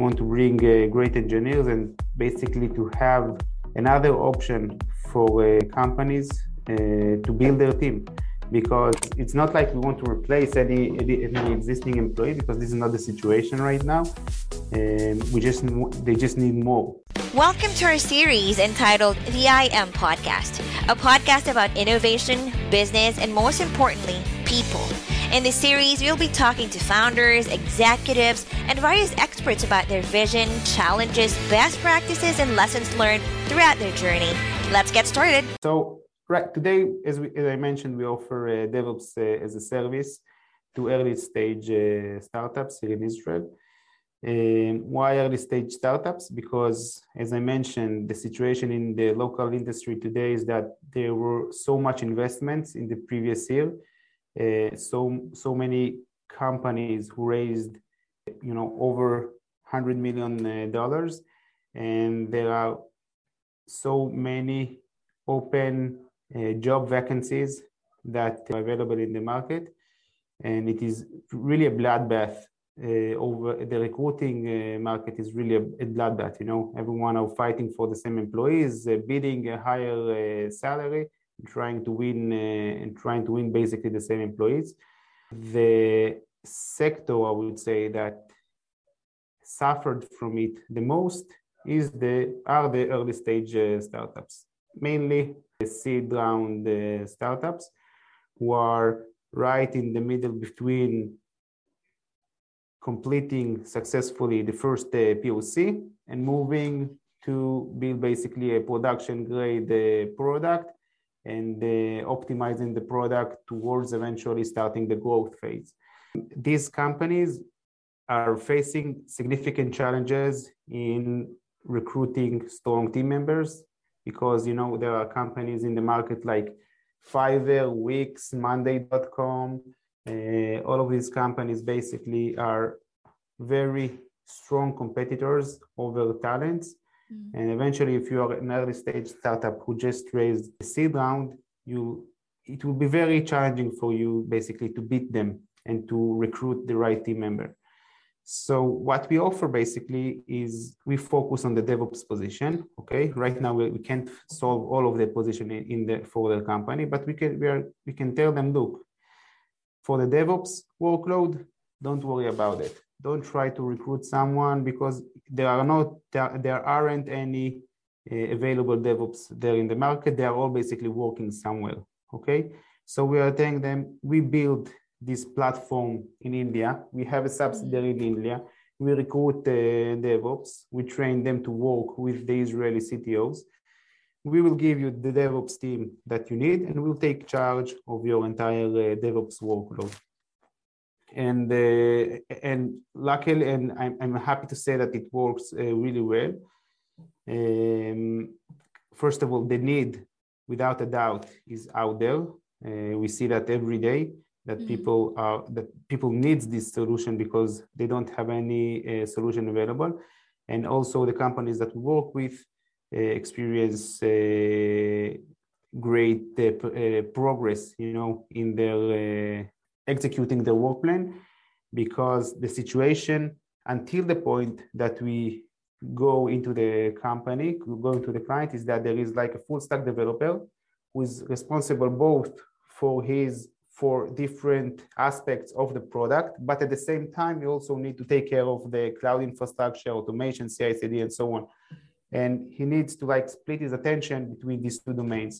want to bring uh, great engineers and basically to have another option for uh, companies uh, to build their team because it's not like we want to replace any, any, existing employee because this is not the situation right now. Um, we just they just need more. Welcome to our series entitled the IAM Podcast, a podcast about innovation, business, and most importantly, people. In this series, we'll be talking to founders, executives, and various experts about their vision, challenges, best practices, and lessons learned throughout their journey. Let's get started. So, right today, as, we, as I mentioned, we offer uh, DevOps uh, as a service to early stage uh, startups here in Israel. Um, why early stage startups? Because, as I mentioned, the situation in the local industry today is that there were so much investments in the previous year uh, so so many companies who raised you know over 100 million uh, dollars and there are so many open uh, job vacancies that are available in the market and it is really a bloodbath uh, over the recruiting uh, market is really a, a, bloodbath you know. Everyone are fighting for the same employees uh, bidding a higher salary trying to win uh, and trying to win basically the same employees. The sector I would say that suffered from it the most is the are the early stage uh, startups, mainly the seed round uh, startups who are right in the middle between completing successfully the first uh, POC and moving to build basically a production grade uh, product and uh, optimizing the product towards eventually starting the growth phase. These companies are facing significant challenges in recruiting strong team members because you know there are companies in the market like Fiverr, Wix, Monday.com. Uh, all of these companies basically are very strong competitors over talents Mm. And eventually, if you are an early stage startup who just raised a seed round, you it will be very challenging for you basically to beat them and to recruit the right team member. So what we offer basically is we focus on the DevOps position. Okay, right now we, we can't solve all of the position in, in the for the company, but we can we are we can tell them, look, for the DevOps workload, don't worry about it don't try to recruit someone because there are not there, there aren't any uh, available DevOps there in the market. They are all basically working somewhere. Okay, so we are telling them we build this platform in India. We have a subsidiary in India. We recruit uh, DevOps. We train them to work with the Israeli CTOs. We will give you the DevOps team that you need, and we'll take charge of your entire uh, DevOps workload and uh, and luckily and I'm, I'm happy to say that it works uh, really well. Um, first of all the need without a doubt is out there. Uh, we see that every day that mm-hmm. people are that people needs this solution because they don't have any uh, solution available. And also the companies that we work with uh, experience uh, great progress you know in their executing the work plan because the situation until the point that we go into the company, go into the client, is that there is like a full stack developer who is responsible both for his for different aspects of the product, but at the same time, you also need to take care of the cloud infrastructure, automation, CI/CD, and so on. And he needs to like split his attention between these two domains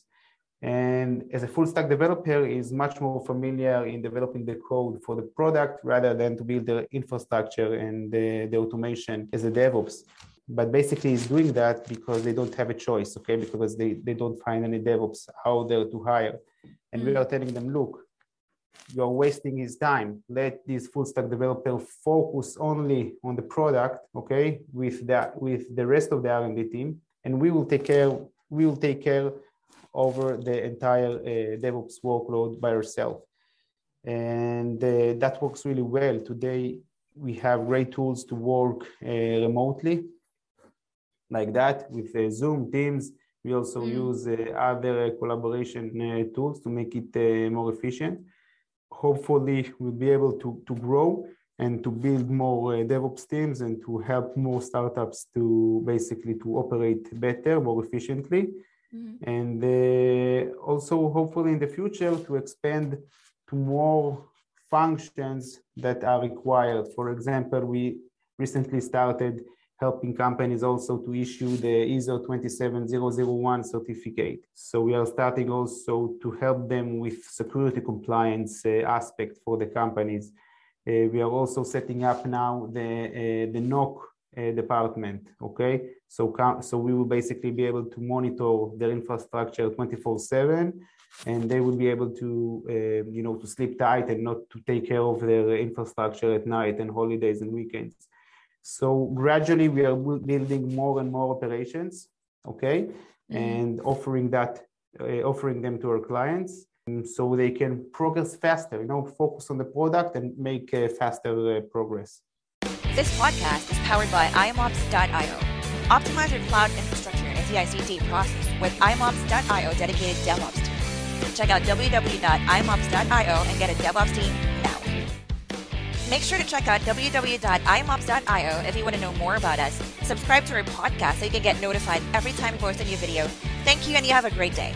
and as a full stack developer is much more familiar in developing the code for the product rather than to build the infrastructure and the, the automation as a devops. But basically is doing that because they don't have a choice okay? Because they, they don't find any devops out there to hire. And we mm. are telling them look you're wasting his time. Let this full stack developer focus only on the product okay with that with the rest of the r&d team and we will take care we will take care over the entire uh, DevOps workload by yourself. And uh, that works really well. Today, we have great tools to work uh, remotely like that with Zoom, Teams. We also mm. use other collaboration tools to make it more efficient. Hopefully, we'll be able to, to grow and to build more uh, DevOps teams and to help more startups to basically to operate better, more efficiently. Mm-hmm. And uh, also hopefully in the future to expand to more functions that are required. For example, we recently started helping companies also to issue the ISO 27001 certificate. So we are starting also to help them with security compliance uh, aspect for the companies. Uh, we are also setting up now the uh, the NOC department. Okay, so so we will basically be able to monitor their infrastructure 24/7, and they will be able to uh, you know to sleep tight and not to take care of their infrastructure at night and holidays and weekends. So gradually we are building more and more operations, okay, mm-hmm. and offering that, uh, offering them to our clients so they can progress faster, you know, focus on the product and make uh, faster uh, progress. This podcast is powered by iamops.io. Optimize your cloud infrastructure and CI/CD process with iamops.io dedicated DevOps team. Check out www.iamops.io and get a DevOps team now. Make sure to check out www.iamops.io if you want to know more about us. Subscribe to our podcast so you can get notified every time we post a new video. Thank you, and you have a great day.